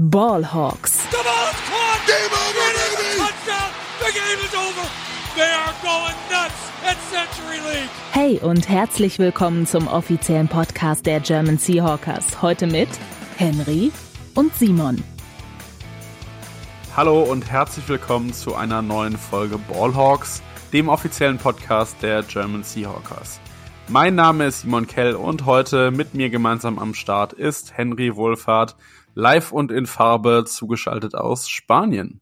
Ballhawks. The ball is caught. Game over, baby. Touchdown. The game is over. They are going nuts at Century League. Hey und herzlich willkommen zum offiziellen Podcast der German Seahawkers. Heute mit Henry und Simon. Hallo und herzlich willkommen zu einer neuen Folge Ballhawks, dem offiziellen Podcast der German Seahawkers. Mein Name ist Simon Kell und heute mit mir gemeinsam am Start ist Henry Wohlfahrt, live und in Farbe zugeschaltet aus Spanien.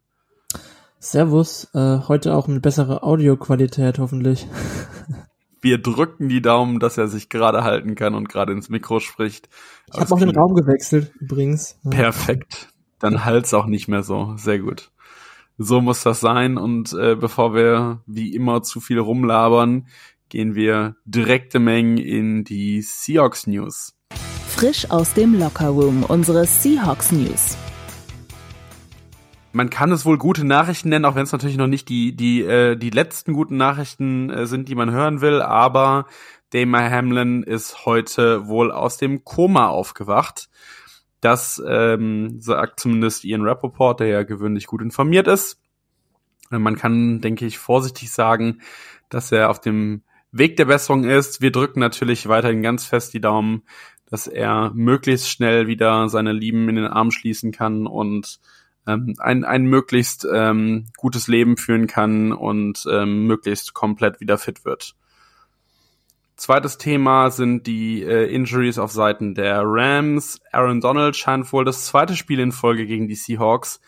Servus, äh, heute auch mit besserer Audioqualität hoffentlich. Wir drücken die Daumen, dass er sich gerade halten kann und gerade ins Mikro spricht. Ich habe auch den Raum gewechselt übrigens. Perfekt. Dann halt's auch nicht mehr so. Sehr gut. So muss das sein. Und äh, bevor wir wie immer zu viel rumlabern, gehen wir direkte Mengen in die Seahawks News. Frisch aus dem Lockerroom, unsere Seahawks News. Man kann es wohl gute Nachrichten nennen, auch wenn es natürlich noch nicht die, die, äh, die letzten guten Nachrichten äh, sind, die man hören will, aber Damar Hamlin ist heute wohl aus dem Koma aufgewacht. Das ähm, sagt zumindest Ian Rappaport, der ja gewöhnlich gut informiert ist. Man kann, denke ich, vorsichtig sagen, dass er auf dem Weg der Besserung ist. Wir drücken natürlich weiterhin ganz fest die Daumen, dass er möglichst schnell wieder seine Lieben in den Arm schließen kann und ähm, ein, ein möglichst ähm, gutes Leben führen kann und ähm, möglichst komplett wieder fit wird. Zweites Thema sind die äh, Injuries auf Seiten der Rams. Aaron Donald scheint wohl das zweite Spiel in Folge gegen die Seahawks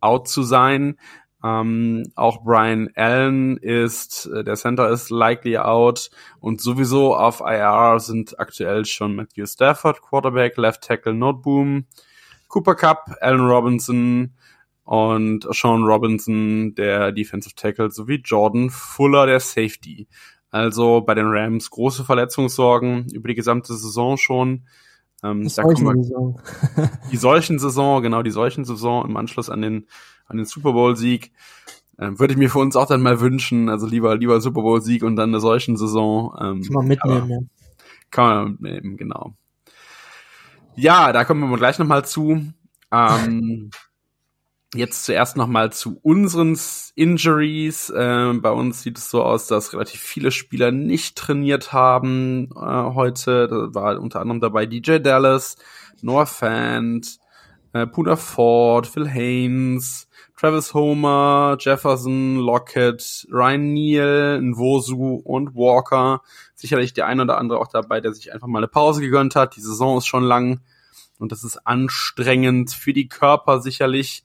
out zu sein. Ähm, auch Brian Allen ist, äh, der Center ist likely out und sowieso auf IR sind aktuell schon Matthew Stafford, Quarterback, Left Tackle, Noteboom, Cooper Cup, Allen Robinson und Sean Robinson, der Defensive Tackle, sowie Jordan Fuller, der Safety. Also bei den Rams große Verletzungssorgen über die gesamte Saison schon. Ähm, da kommen Saison. die solchen Saison, genau, die solchen Saison im Anschluss an den, an den Super Bowl-Sieg. Ähm, würde ich mir für uns auch dann mal wünschen. Also lieber, lieber Super Bowl-Sieg und dann eine solchen Saison. Ähm, kann man mitnehmen, ja. Kann man mitnehmen, genau. Ja, da kommen wir gleich nochmal zu. Ähm, Jetzt zuerst nochmal zu unseren Injuries. Äh, bei uns sieht es so aus, dass relativ viele Spieler nicht trainiert haben äh, heute. Da war unter anderem dabei DJ Dallas, Noah Fant, äh, Puna Ford, Phil Haynes, Travis Homer, Jefferson, Lockett, Ryan Neal, Nwosu und Walker. Sicherlich der ein oder andere auch dabei, der sich einfach mal eine Pause gegönnt hat. Die Saison ist schon lang und das ist anstrengend für die Körper sicherlich.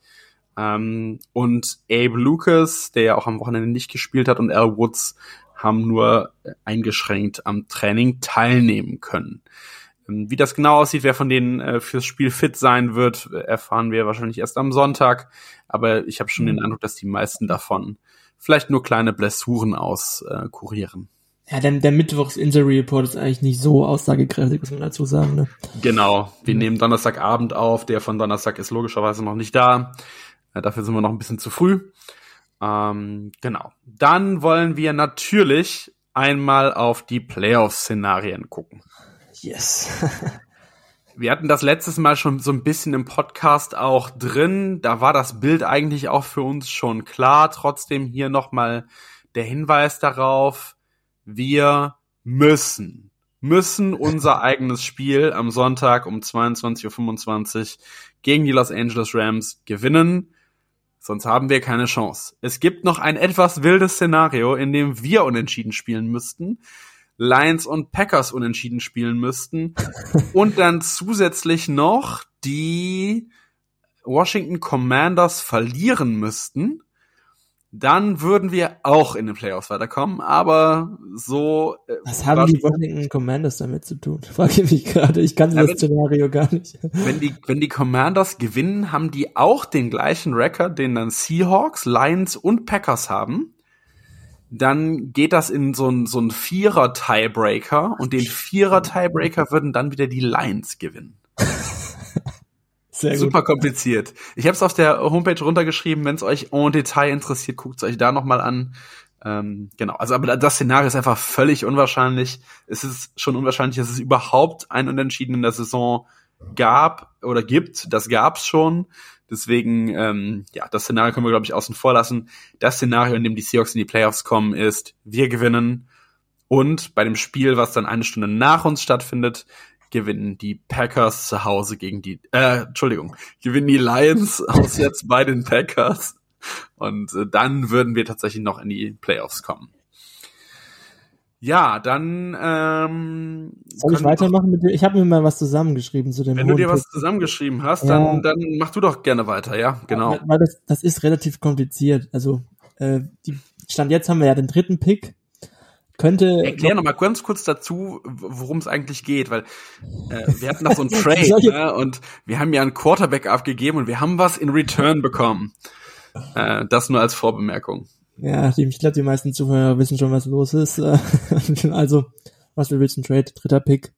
Ähm, und Abe Lucas, der ja auch am Wochenende nicht gespielt hat, und Al Woods haben nur eingeschränkt am Training teilnehmen können. Ähm, wie das genau aussieht, wer von denen äh, fürs Spiel fit sein wird, erfahren wir wahrscheinlich erst am Sonntag. Aber ich habe schon den mhm. Eindruck, dass die meisten davon vielleicht nur kleine Blessuren auskurieren. Äh, ja, der, der Mittwochs-Injury-Report ist eigentlich nicht so aussagekräftig, muss man dazu sagen. Ne? Genau, wir nehmen Donnerstagabend auf, der von Donnerstag ist logischerweise noch nicht da. Ja, dafür sind wir noch ein bisschen zu früh. Ähm, genau. Dann wollen wir natürlich einmal auf die Playoff-Szenarien gucken. Yes. wir hatten das letztes Mal schon so ein bisschen im Podcast auch drin. Da war das Bild eigentlich auch für uns schon klar. Trotzdem hier nochmal der Hinweis darauf. Wir müssen, müssen unser eigenes Spiel am Sonntag um 22.25 Uhr gegen die Los Angeles Rams gewinnen. Sonst haben wir keine Chance. Es gibt noch ein etwas wildes Szenario, in dem wir unentschieden spielen müssten. Lions und Packers unentschieden spielen müssten. und dann zusätzlich noch die Washington Commanders verlieren müssten dann würden wir auch in den Playoffs weiterkommen, aber so. Äh, Was haben die Washington Commanders damit zu tun? Frage ich mich gerade. Ich kann ja, das wenn, Szenario gar nicht. Wenn die, wenn die Commanders gewinnen, haben die auch den gleichen Rekord, den dann Seahawks, Lions und Packers haben. Dann geht das in so ein, so ein Vierer-Tiebreaker und den Vierer-Tiebreaker würden dann wieder die Lions gewinnen. Sehr gut. Super kompliziert. Ich habe es auf der Homepage runtergeschrieben. Wenn es euch en Detail interessiert, guckt es euch da noch mal an. Ähm, genau. Also, aber das Szenario ist einfach völlig unwahrscheinlich. Es ist schon unwahrscheinlich, dass es überhaupt ein Unentschieden in der Saison gab oder gibt, das gab's schon. Deswegen, ähm, ja, das Szenario können wir, glaube ich, außen vor lassen. Das Szenario, in dem die Seahawks in die Playoffs kommen, ist, wir gewinnen und bei dem Spiel, was dann eine Stunde nach uns stattfindet, gewinnen die Packers zu Hause gegen die, äh, Entschuldigung, gewinnen die Lions aus jetzt bei den Packers. Und äh, dann würden wir tatsächlich noch in die Playoffs kommen. Ja, dann ähm, soll ich weitermachen mit dir? Ich habe mir mal was zusammengeschrieben zu dem. Wenn du dir was zusammengeschrieben hast, ja. dann dann mach du doch gerne weiter, ja, genau. Ja, weil das das ist relativ kompliziert. Also äh, die Stand jetzt haben wir ja den dritten Pick. Könnte erklär noch mal ganz kurz dazu, worum es eigentlich geht, weil äh, wir hatten noch so ein Trade ne, und wir haben ja einen Quarterback abgegeben und wir haben was in Return bekommen. Äh, das nur als Vorbemerkung. Ja, ich glaube, die meisten Zuhörer wissen schon, was los ist. also, was wir Wilson Trade, dritter Pick.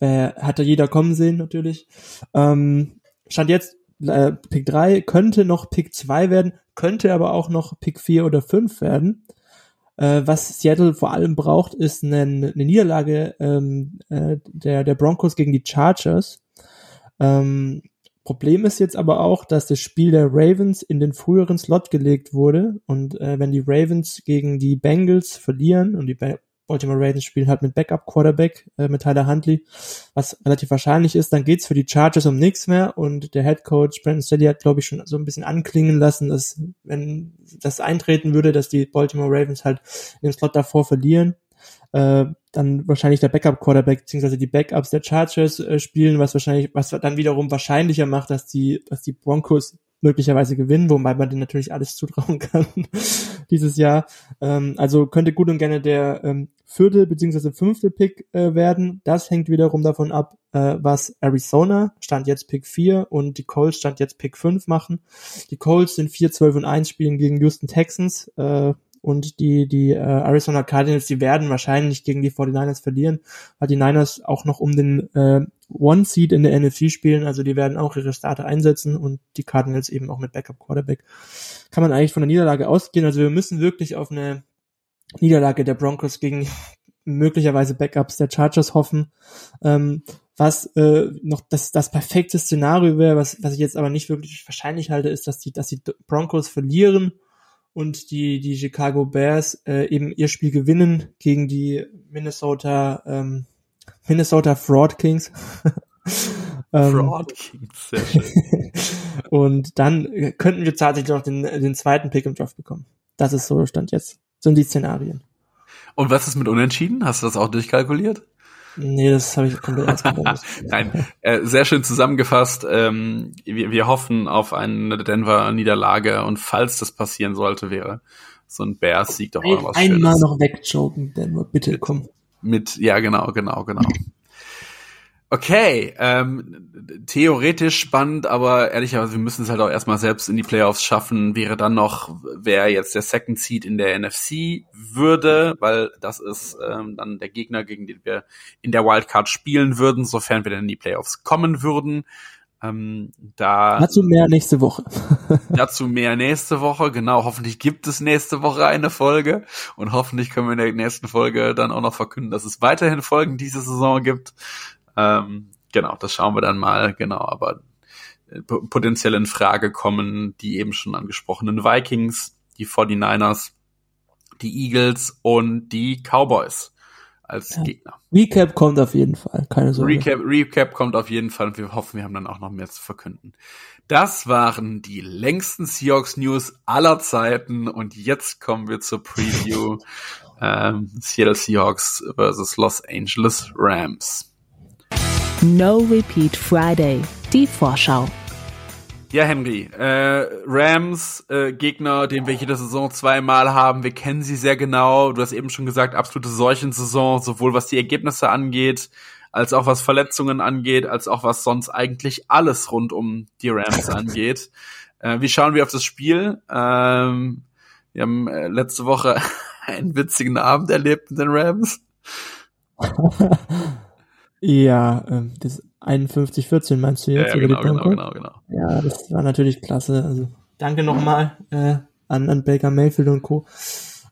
Äh, hatte jeder kommen sehen, natürlich. Ähm, stand jetzt äh, Pick 3, könnte noch Pick 2 werden, könnte aber auch noch Pick 4 oder 5 werden. Äh, was Seattle vor allem braucht, ist eine, eine Niederlage ähm, äh, der, der Broncos gegen die Chargers. Ähm, Problem ist jetzt aber auch, dass das Spiel der Ravens in den früheren Slot gelegt wurde und äh, wenn die Ravens gegen die Bengals verlieren und die ba Baltimore Ravens spielen halt mit Backup Quarterback äh, mit Tyler Huntley, was relativ wahrscheinlich ist, dann geht's für die Chargers um nichts mehr und der Head Coach Brandon Staley hat glaube ich schon so ein bisschen anklingen lassen, dass wenn das eintreten würde, dass die Baltimore Ravens halt in Slot davor verlieren, äh, dann wahrscheinlich der Backup-Quarterback beziehungsweise die Backups der Chargers äh, spielen, was wahrscheinlich, was dann wiederum wahrscheinlicher macht, dass die, dass die Broncos möglicherweise gewinnen, wobei man denen natürlich alles zutrauen kann dieses Jahr. Ähm, also könnte gut und gerne der ähm, vierte beziehungsweise fünfte Pick äh, werden. Das hängt wiederum davon ab, äh, was Arizona stand jetzt Pick 4 und die Colts stand jetzt Pick 5 machen. Die Colts sind 4, 12 und 1 spielen gegen Houston Texans. Äh, und die, die äh, Arizona Cardinals, die werden wahrscheinlich gegen die 49ers verlieren, weil die Niners auch noch um den äh, One Seed in der NFC spielen, also die werden auch ihre Starter einsetzen und die Cardinals eben auch mit Backup Quarterback. Kann man eigentlich von der Niederlage ausgehen, also wir müssen wirklich auf eine Niederlage der Broncos gegen möglicherweise Backups der Chargers hoffen. Ähm, was äh, noch das, das perfekte Szenario wäre, was, was ich jetzt aber nicht wirklich wahrscheinlich halte, ist, dass die, dass die Broncos verlieren und die, die Chicago Bears äh, eben ihr Spiel gewinnen gegen die Minnesota, ähm, Minnesota Fraud Kings. ähm, Fraud Kings, sehr schön. und dann könnten wir tatsächlich noch den, den zweiten Pick im Draft bekommen. Das ist so Stand jetzt. So sind die Szenarien. Und was ist mit Unentschieden? Hast du das auch durchkalkuliert? Nee, das habe ich komplett ausgeblendet. Nein, äh, sehr schön zusammengefasst. Ähm, wir, wir hoffen auf eine Denver-Niederlage und falls das passieren sollte, wäre so ein Bears-Sieg doch auch was Einmal Schönes. noch wegjoken, Denver, bitte komm. Mit, ja genau, genau, genau. Okay, ähm, theoretisch spannend, aber ehrlicherweise, wir müssen es halt auch erstmal selbst in die Playoffs schaffen. Wäre dann noch, wer jetzt der Second Seed in der NFC würde, weil das ist ähm, dann der Gegner, gegen den wir in der Wildcard spielen würden, sofern wir dann in die Playoffs kommen würden. Ähm, da dazu mehr nächste Woche. dazu mehr nächste Woche, genau. Hoffentlich gibt es nächste Woche eine Folge und hoffentlich können wir in der nächsten Folge dann auch noch verkünden, dass es weiterhin Folgen diese Saison gibt. Ähm, genau, das schauen wir dann mal, genau, aber äh, potenziell in Frage kommen die eben schon angesprochenen Vikings, die 49ers, die Eagles und die Cowboys als ja. Gegner. Recap kommt auf jeden Fall, keine Sorge. Recap, Recap kommt auf jeden Fall und wir hoffen, wir haben dann auch noch mehr zu verkünden. Das waren die längsten Seahawks News aller Zeiten und jetzt kommen wir zur Preview ähm, Seattle Seahawks versus Los Angeles Rams. No Repeat Friday, die Vorschau. Ja, Henry, äh, Rams, äh, Gegner, den wir jede Saison zweimal haben, wir kennen sie sehr genau. Du hast eben schon gesagt, absolute Seuchensaison, sowohl was die Ergebnisse angeht, als auch was Verletzungen angeht, als auch was sonst eigentlich alles rund um die Rams angeht. Äh, wie schauen wir auf das Spiel? Ähm, wir haben äh, letzte Woche einen witzigen Abend erlebt mit den Rams. Ja, ähm, das 51-14 meinst du jetzt? Ja, ja genau, genau, genau, genau. Ja, das war natürlich klasse. Also danke nochmal äh, an, an Baker Mayfield und Co.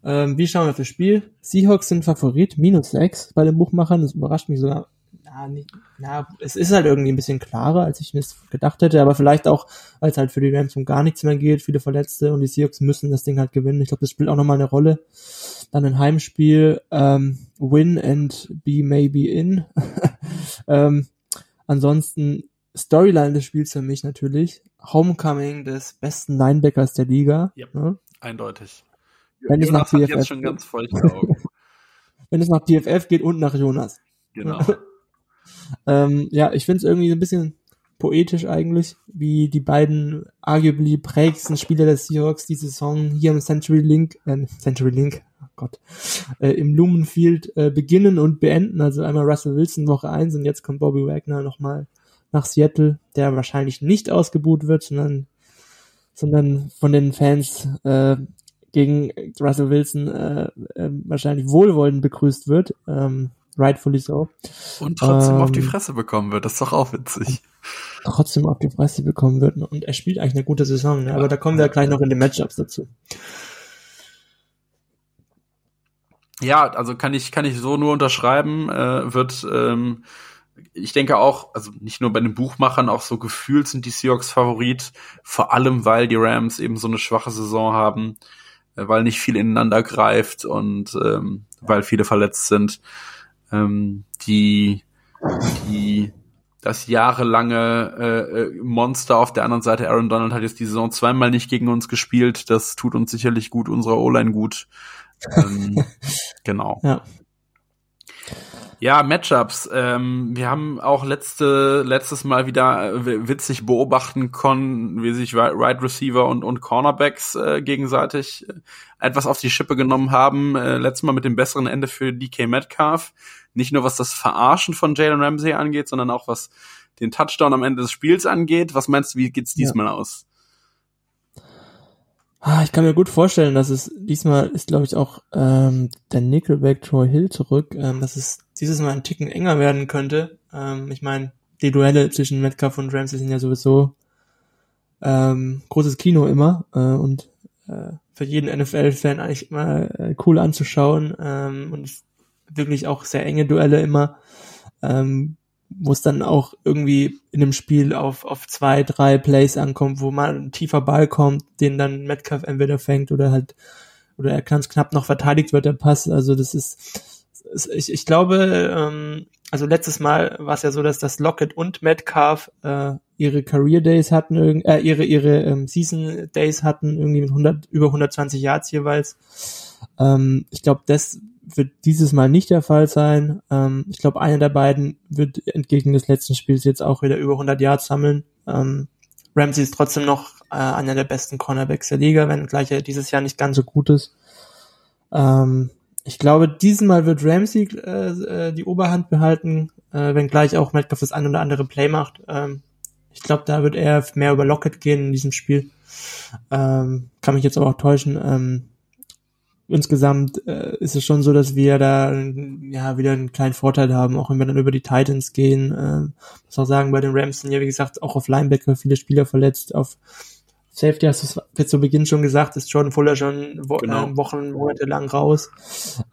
Ähm, wie schauen wir auf das Spiel? Seahawks sind Favorit, minus 6 bei den Buchmachern. Das überrascht mich sogar. Ja, ja, nicht, ja, es ist halt irgendwie ein bisschen klarer, als ich mir gedacht hätte, aber vielleicht auch, weil es halt für die Rams um gar nichts mehr geht, viele Verletzte und die Seahawks müssen das Ding halt gewinnen. Ich glaube, das spielt auch nochmal eine Rolle. Dann ein Heimspiel, ähm, win and be maybe in. ähm, ansonsten Storyline des Spiels für mich natürlich. Homecoming des besten Linebackers der Liga. Yep, ne? Eindeutig. Wenn es nach PFF jetzt schon ganz feuchte Augen. Wenn es nach PFF geht und nach Jonas. Genau. ähm, ja, ich finde es irgendwie so ein bisschen poetisch eigentlich, wie die beiden arguably prägsten Spieler des Seahawks die Saison hier im Century Link, äh, Century Link, oh Gott, äh, im Lumenfield äh, beginnen und beenden. Also einmal Russell Wilson Woche 1 und jetzt kommt Bobby Wagner nochmal nach Seattle, der wahrscheinlich nicht ausgebuht wird, sondern, sondern von den Fans äh, gegen Russell Wilson äh, äh, wahrscheinlich wohlwollend begrüßt wird. Ähm, rightfully so. Und trotzdem ähm, auf die ähm, Fresse bekommen wird, das ist doch auch witzig. Trotzdem auf die Fresse bekommen wird. Und er spielt eigentlich eine gute Saison, ne? Ja. aber da kommen wir gleich noch in den Matchups dazu. Ja, also kann ich, kann ich so nur unterschreiben, äh, wird, ähm, ich denke auch, also nicht nur bei den Buchmachern, auch so gefühlt sind die Seahawks Favorit, vor allem weil die Rams eben so eine schwache Saison haben, äh, weil nicht viel ineinander greift und ähm, weil viele verletzt sind. Ähm, die, die das jahrelange äh, äh, Monster auf der anderen Seite, Aaron Donald hat jetzt die Saison zweimal nicht gegen uns gespielt. Das tut uns sicherlich gut, unserer O-Line gut. Ähm, genau. Ja. Ja, Matchups. Ähm, wir haben auch letzte, letztes Mal wieder äh, witzig beobachten können, wie sich Right Receiver und, und Cornerbacks äh, gegenseitig äh, etwas auf die Schippe genommen haben. Äh, letztes Mal mit dem besseren Ende für DK Metcalf. Nicht nur was das Verarschen von Jalen Ramsey angeht, sondern auch was den Touchdown am Ende des Spiels angeht. Was meinst du, wie geht's diesmal ja. aus? Ah, ich kann mir gut vorstellen, dass es diesmal ist, glaube ich, auch ähm, der Nickelback Troy Hill zurück, ähm, dass es dieses Mal ein Ticken enger werden könnte. Ähm, ich meine, die Duelle zwischen Metcalf und Ramsey sind ja sowieso ähm, großes Kino immer äh, und äh, für jeden NFL-Fan eigentlich immer äh, cool anzuschauen ähm, und wirklich auch sehr enge Duelle immer. Ähm, wo es dann auch irgendwie in einem Spiel auf, auf zwei, drei Plays ankommt, wo mal ein tiefer Ball kommt, den dann Metcalf entweder fängt oder halt, oder er ganz knapp noch verteidigt wird, der Pass. Also das ist, ich, ich glaube, ähm, also letztes Mal war es ja so, dass das Lockett und Metcalf äh, ihre Career Days hatten, äh, ihre ihre ähm, Season Days hatten, irgendwie mit 100 über 120 Yards jeweils. Ähm, ich glaube, das wird dieses Mal nicht der Fall sein. Ähm, ich glaube, einer der beiden wird entgegen des letzten Spiels jetzt auch wieder über 100 Yards sammeln. Ähm, Ramsey ist trotzdem noch äh, einer der besten Cornerbacks der Liga, wenn gleich er dieses Jahr nicht ganz so gut ist. Ähm, ich glaube, diesmal wird Ramsey äh, äh, die Oberhand behalten, äh, wenn gleich auch Metcalf das ein oder andere Play macht. Ähm, ich glaube, da wird er mehr über Lockett gehen in diesem Spiel. Ähm, kann mich jetzt aber auch täuschen. Ähm, insgesamt äh, ist es schon so, dass wir da ja wieder einen kleinen Vorteil haben, auch wenn wir dann über die Titans gehen. Äh, muss auch sagen, bei den Rams sind ja wie gesagt auch auf Linebacker viele Spieler verletzt. Auf Safety hast du es zu Beginn schon gesagt, ist Jordan Fuller schon wo genau. äh, Wochen, Monate lang raus.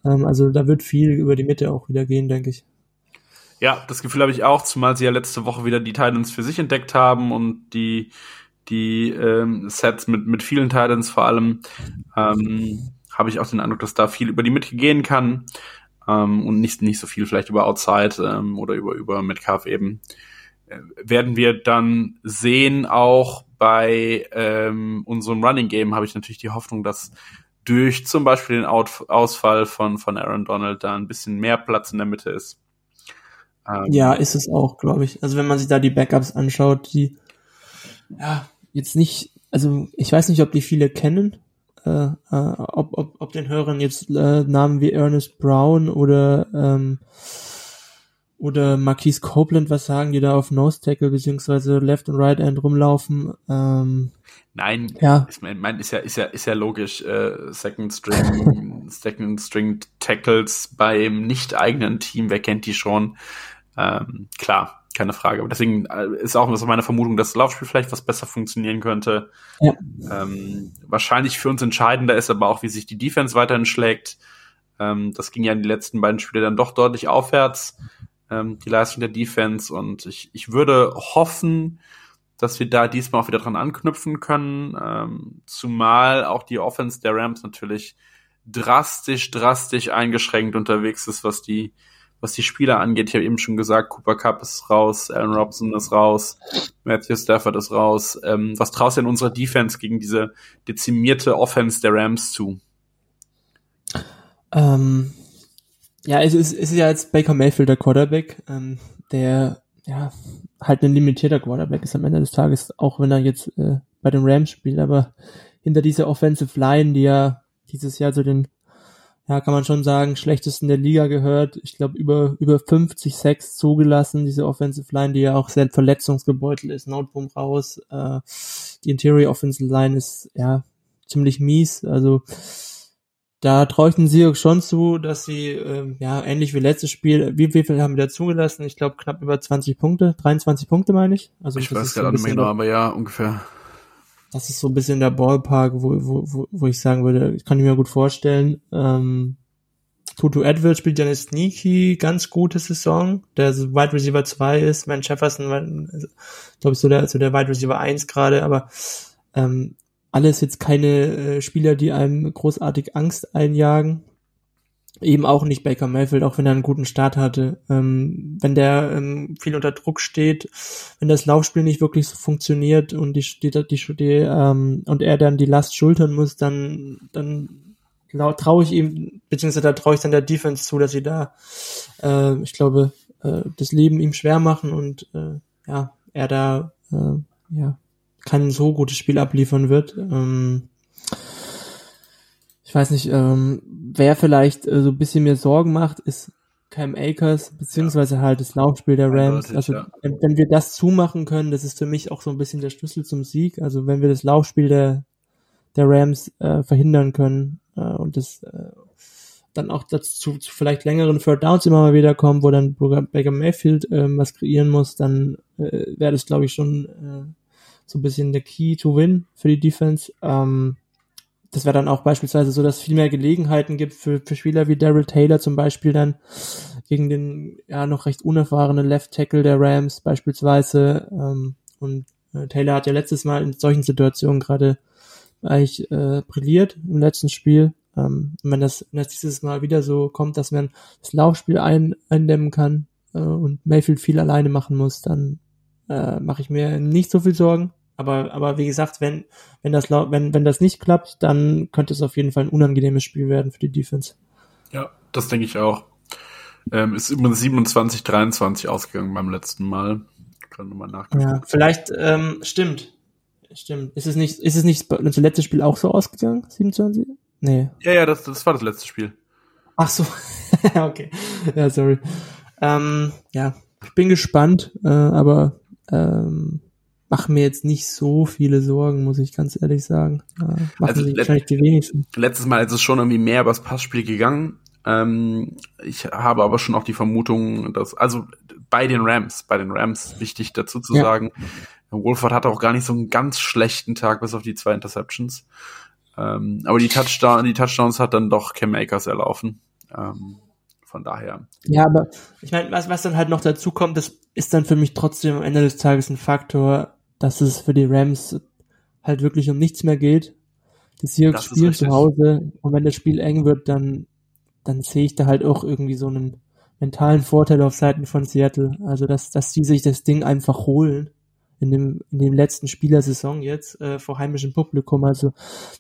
Ähm, also da wird viel über die Mitte auch wieder gehen, denke ich. Ja, das Gefühl habe ich auch, zumal sie ja letzte Woche wieder die Titans für sich entdeckt haben und die die ähm, Sets mit mit vielen Titans vor allem. Ähm, habe ich auch den Eindruck, dass da viel über die Mitte gehen kann ähm, und nicht, nicht so viel vielleicht über Outside ähm, oder über, über Metcalf eben. Werden wir dann sehen, auch bei ähm, unserem Running Game habe ich natürlich die Hoffnung, dass durch zum Beispiel den Out Ausfall von, von Aaron Donald da ein bisschen mehr Platz in der Mitte ist. Ähm, ja, ist es auch, glaube ich. Also wenn man sich da die Backups anschaut, die ja jetzt nicht, also ich weiß nicht, ob die viele kennen, äh, äh, ob, ob, ob den Hörern jetzt äh, Namen wie Ernest Brown oder ähm, oder Marquise Copeland was sagen, die da auf Nose Tackle beziehungsweise Left und Right End rumlaufen. Ähm, Nein, ja. Ich mein, ist ja ist ja ist ja logisch. Äh, Second String Second String Tackles beim nicht eigenen Team, wer kennt die schon? Ähm, klar, keine Frage. Aber deswegen äh, ist auch meine Vermutung, dass das Laufspiel vielleicht was besser funktionieren könnte. Ja. Ähm, wahrscheinlich für uns entscheidender ist aber auch, wie sich die Defense weiterhin schlägt. Ähm, das ging ja in den letzten beiden Spiele dann doch deutlich aufwärts. Ähm, die Leistung der Defense und ich, ich würde hoffen, dass wir da diesmal auch wieder dran anknüpfen können, ähm, zumal auch die Offense der Rams natürlich drastisch, drastisch eingeschränkt unterwegs ist, was die, was die Spieler angeht. Ich habe eben schon gesagt, Cooper Cup ist raus, Aaron Robson ist raus, Matthew Stafford ist raus. Ähm, was traust du in unserer Defense gegen diese dezimierte Offense der Rams zu? Ähm, ja, es ist, es ist ja jetzt Baker Mayfield der Quarterback, ähm, der ja halt ein limitierter Quarterback ist am Ende des Tages, auch wenn er jetzt äh, bei den Rams spielt, aber hinter dieser Offensive Line, die ja dieses Jahr zu den, ja, kann man schon sagen, schlechtesten der Liga gehört. Ich glaube, über, über 50 Sacks zugelassen, diese Offensive Line, die ja auch sehr verletzungsgebeutelt ist. Noteboom raus. Äh, die Interior Offensive Line ist, ja, ziemlich mies. Also, da traue ich den Seahawks schon zu, dass sie, ähm, ja, ähnlich wie letztes Spiel, wie, wie viel haben wir da zugelassen? Ich glaube, knapp über 20 Punkte, 23 Punkte meine ich. Also ich weiß gerade nicht mehr genau, aber ja, ungefähr das ist so ein bisschen der Ballpark, wo, wo, wo, wo ich sagen würde, kann ich mir gut vorstellen. Ähm, Tutu Edwards spielt ja eine sneaky, ganz gute Saison, der so Wide Receiver 2 ist, Van Jefferson, glaube ich, so der, so der Wide Receiver 1 gerade, aber ähm, alles jetzt keine äh, Spieler, die einem großartig Angst einjagen eben auch nicht Baker Mayfield, auch wenn er einen guten Start hatte. Ähm, wenn der ähm, viel unter Druck steht, wenn das Laufspiel nicht wirklich so funktioniert und die, die, die, die ähm, und er dann die Last schultern muss, dann dann traue ich ihm, beziehungsweise da traue ich dann der Defense zu, dass sie da, äh, ich glaube, äh, das Leben ihm schwer machen und äh, ja, er da äh, ja kein so gutes Spiel abliefern wird. Ähm, ich weiß nicht, ähm, wer vielleicht äh, so ein bisschen mehr Sorgen macht, ist Cam Akers, beziehungsweise ja. halt das Laufspiel der Rams. Eindeutig, also ja. wenn, wenn, wir das zumachen können, das ist für mich auch so ein bisschen der Schlüssel zum Sieg. Also wenn wir das Laufspiel der, der Rams äh, verhindern können äh, und das äh, dann auch dazu zu vielleicht längeren Third Downs immer mal wieder kommen, wo dann Baker Mayfield ähm, was kreieren muss, dann äh, wäre das, glaube ich, schon äh, so ein bisschen der Key to win für die Defense. Ähm, das wäre dann auch beispielsweise so, dass es viel mehr Gelegenheiten gibt für, für Spieler wie Daryl Taylor zum Beispiel dann gegen den ja noch recht unerfahrenen Left Tackle der Rams beispielsweise. Ähm, und äh, Taylor hat ja letztes Mal in solchen Situationen gerade eigentlich äh, brilliert im letzten Spiel. Ähm, wenn, das, wenn dieses Mal wieder so kommt, dass man das Laufspiel ein, eindämmen kann äh, und Mayfield viel alleine machen muss, dann äh, mache ich mir nicht so viel Sorgen. Aber, aber wie gesagt, wenn, wenn das, wenn, wenn das nicht klappt, dann könnte es auf jeden Fall ein unangenehmes Spiel werden für die Defense. Ja, das denke ich auch. Ähm, ist übrigens 27, 23 ausgegangen beim letzten Mal. Kann nochmal nachgucken. Ja, vielleicht, ähm, stimmt. Stimmt. Ist es nicht, ist es nicht das letzte Spiel auch so ausgegangen? 27? Nee. Ja, ja, das, das war das letzte Spiel. Ach so. okay. Ja, sorry. Ähm, ja, ich bin gespannt, äh, aber ähm, mache mir jetzt nicht so viele Sorgen, muss ich ganz ehrlich sagen. Ja, machen also sich wahrscheinlich die wenigsten. Letztes Mal ist es schon irgendwie mehr über das Passspiel gegangen. Ähm, ich habe aber schon auch die Vermutung, dass, also bei den Rams, bei den Rams, wichtig dazu zu ja. sagen, Wolford hatte auch gar nicht so einen ganz schlechten Tag, bis auf die zwei Interceptions. Ähm, aber die, Touchdown, die Touchdowns hat dann doch Cam Akers erlaufen. Ähm, von daher. Ja, aber ich meine, was, was dann halt noch dazu kommt, das ist dann für mich trotzdem am Ende des Tages ein Faktor, dass es für die Rams halt wirklich um nichts mehr geht. Die Seahawks spielen zu Hause und wenn das Spiel eng wird, dann, dann sehe ich da halt auch irgendwie so einen mentalen Vorteil auf Seiten von Seattle. Also, dass, dass die sich das Ding einfach holen in dem, in dem letzten Spielersaison jetzt äh, vor heimischem Publikum. Also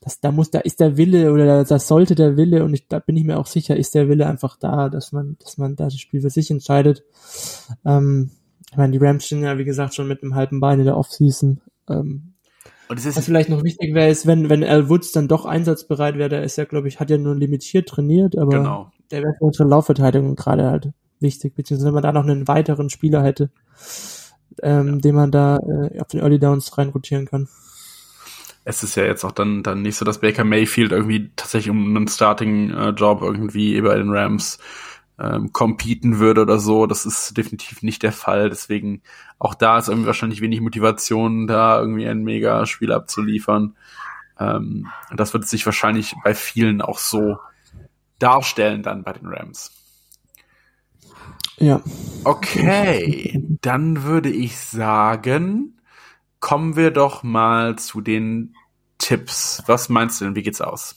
das, da muss, da ist der Wille oder das sollte der Wille und ich, da bin ich mir auch sicher, ist der Wille einfach da, dass man, dass man da das Spiel für sich entscheidet. Ähm, ich meine, die Rams stehen ja, wie gesagt, schon mit einem halben Bein in der Offseason. Ähm, was vielleicht noch wichtig wäre, ist, wenn, wenn Al Woods dann doch einsatzbereit wäre, der ist ja, glaube ich, hat ja nur limitiert trainiert, aber genau. der wäre für unsere Laufverteidigung gerade halt wichtig, beziehungsweise wenn man da noch einen weiteren Spieler hätte, ähm, ja. den man da äh, auf den Early Downs reinrotieren kann. Es ist ja jetzt auch dann, dann nicht so, dass Baker Mayfield irgendwie tatsächlich um einen Starting-Job äh, irgendwie bei den Rams ähm, competen würde oder so. Das ist definitiv nicht der Fall. Deswegen auch da ist irgendwie wahrscheinlich wenig Motivation, da irgendwie ein mega Spiel abzuliefern. Ähm, das wird sich wahrscheinlich bei vielen auch so darstellen dann bei den Rams. Ja. Okay, dann würde ich sagen, kommen wir doch mal zu den Tipps. Was meinst du denn? Wie geht's aus?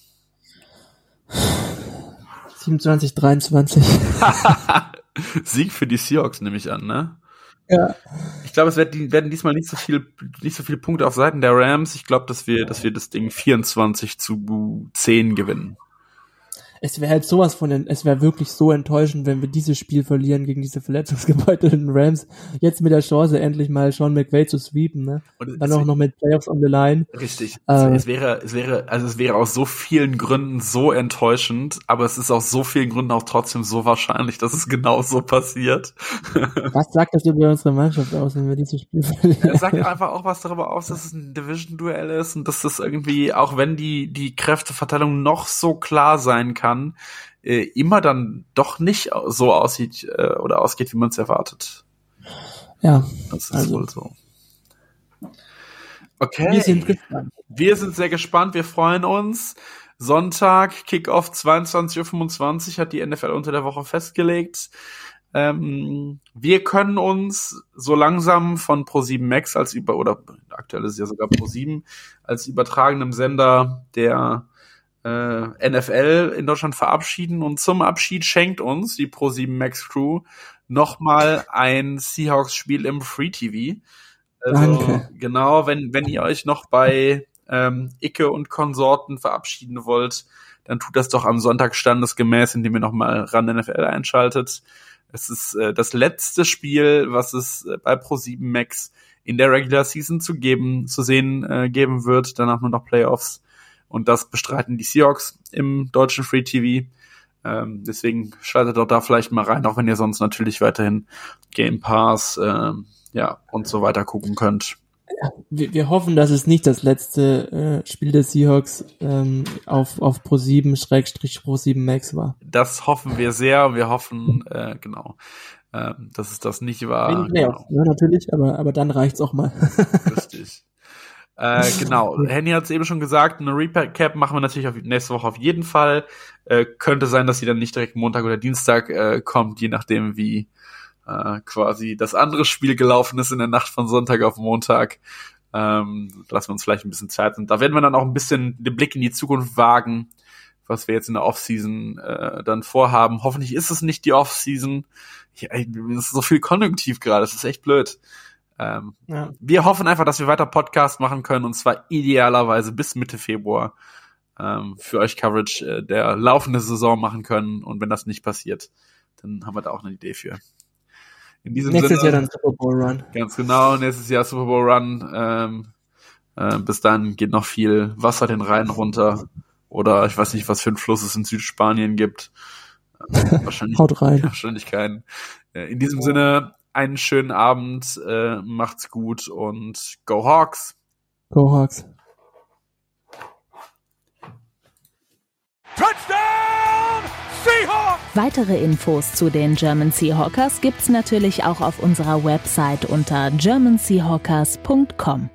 27, 23. Sieg für die Seahawks nehme ich an, ne? Ja. Ich glaube, es werden, diesmal nicht so viel, nicht so viele Punkte auf Seiten der Rams. Ich glaube, dass wir, dass wir das Ding 24 zu 10 gewinnen es wäre halt sowas von, es wäre wirklich so enttäuschend, wenn wir dieses Spiel verlieren gegen diese verletzungsgebeutelten Rams. Jetzt mit der Chance, endlich mal Sean McVay zu sweepen, ne? Und dann auch noch mit Playoffs on the line. Richtig. Äh, es wäre, es wäre, also es wäre aus so vielen Gründen so enttäuschend, aber es ist aus so vielen Gründen auch trotzdem so wahrscheinlich, dass es genau so passiert. Was sagt das über unsere Mannschaft aus, wenn wir dieses Spiel verlieren? Er sagt einfach auch was darüber aus, dass es ein Division-Duell ist und dass das irgendwie, auch wenn die, die Kräfteverteilung noch so klar sein kann, kann, äh, immer dann doch nicht so aussieht äh, oder ausgeht, wie man es erwartet. Ja. Das ist also. wohl so. Okay. Wir sind gespannt. Wir sind sehr gespannt. Wir freuen uns. Sonntag, Kickoff 22.25 Uhr hat die NFL unter der Woche festgelegt. Ähm, wir können uns so langsam von Pro7 Max als über, oder aktuell ist ja sogar Pro7, als übertragenem Sender der äh, NFL in Deutschland verabschieden und zum Abschied schenkt uns die Pro7 Max Crew nochmal ein Seahawks-Spiel im Free TV. Also, Danke. Genau, wenn, wenn ihr euch noch bei ähm, Icke und Konsorten verabschieden wollt, dann tut das doch am Sonntag standesgemäß, indem ihr nochmal ran NFL einschaltet. Es ist äh, das letzte Spiel, was es äh, bei Pro7 Max in der Regular Season zu geben, zu sehen äh, geben wird. Danach nur noch Playoffs. Und das bestreiten die Seahawks im deutschen Free TV. Ähm, deswegen schaltet doch da vielleicht mal rein, auch wenn ihr sonst natürlich weiterhin Game Pass ähm, ja und so weiter gucken könnt. Wir, wir hoffen, dass es nicht das letzte äh, Spiel der Seahawks ähm, auf, auf Pro 7 Schrägstrich Pro 7 Max war. Das hoffen wir sehr. Wir hoffen, äh, genau, äh, dass es das nicht war. Genau. Ja, natürlich, aber, aber dann reicht's auch mal. Richtig. Äh, genau, Henny hat es eben schon gesagt, eine Recap machen wir natürlich auf, nächste Woche auf jeden Fall. Äh, könnte sein, dass sie dann nicht direkt Montag oder Dienstag äh, kommt, je nachdem, wie äh, quasi das andere Spiel gelaufen ist in der Nacht von Sonntag auf Montag. Ähm, lassen wir uns vielleicht ein bisschen Zeit. Und da werden wir dann auch ein bisschen den Blick in die Zukunft wagen, was wir jetzt in der Offseason äh, dann vorhaben. Hoffentlich ist es nicht die Offseason. Ja, es ist so viel Konjunktiv gerade, das ist echt blöd. Ähm, ja. Wir hoffen einfach, dass wir weiter Podcast machen können und zwar idealerweise bis Mitte Februar ähm, für euch Coverage äh, der laufenden Saison machen können und wenn das nicht passiert, dann haben wir da auch eine Idee für. In diesem nächstes Sinne, Jahr dann Super Bowl Run. Ganz genau, nächstes Jahr Super Bowl Run. Ähm, äh, bis dann geht noch viel Wasser den Rhein runter oder ich weiß nicht, was für ein Fluss es in Südspanien gibt. Äh, wahrscheinlich, Haut rein. wahrscheinlich keinen. Äh, in diesem Sinne, einen schönen Abend, äh, macht's gut und Go Hawks! Go Hawks! Touchdown! Seahawks! Weitere Infos zu den German Seahawkers gibt's natürlich auch auf unserer Website unter germanseahawkers.com.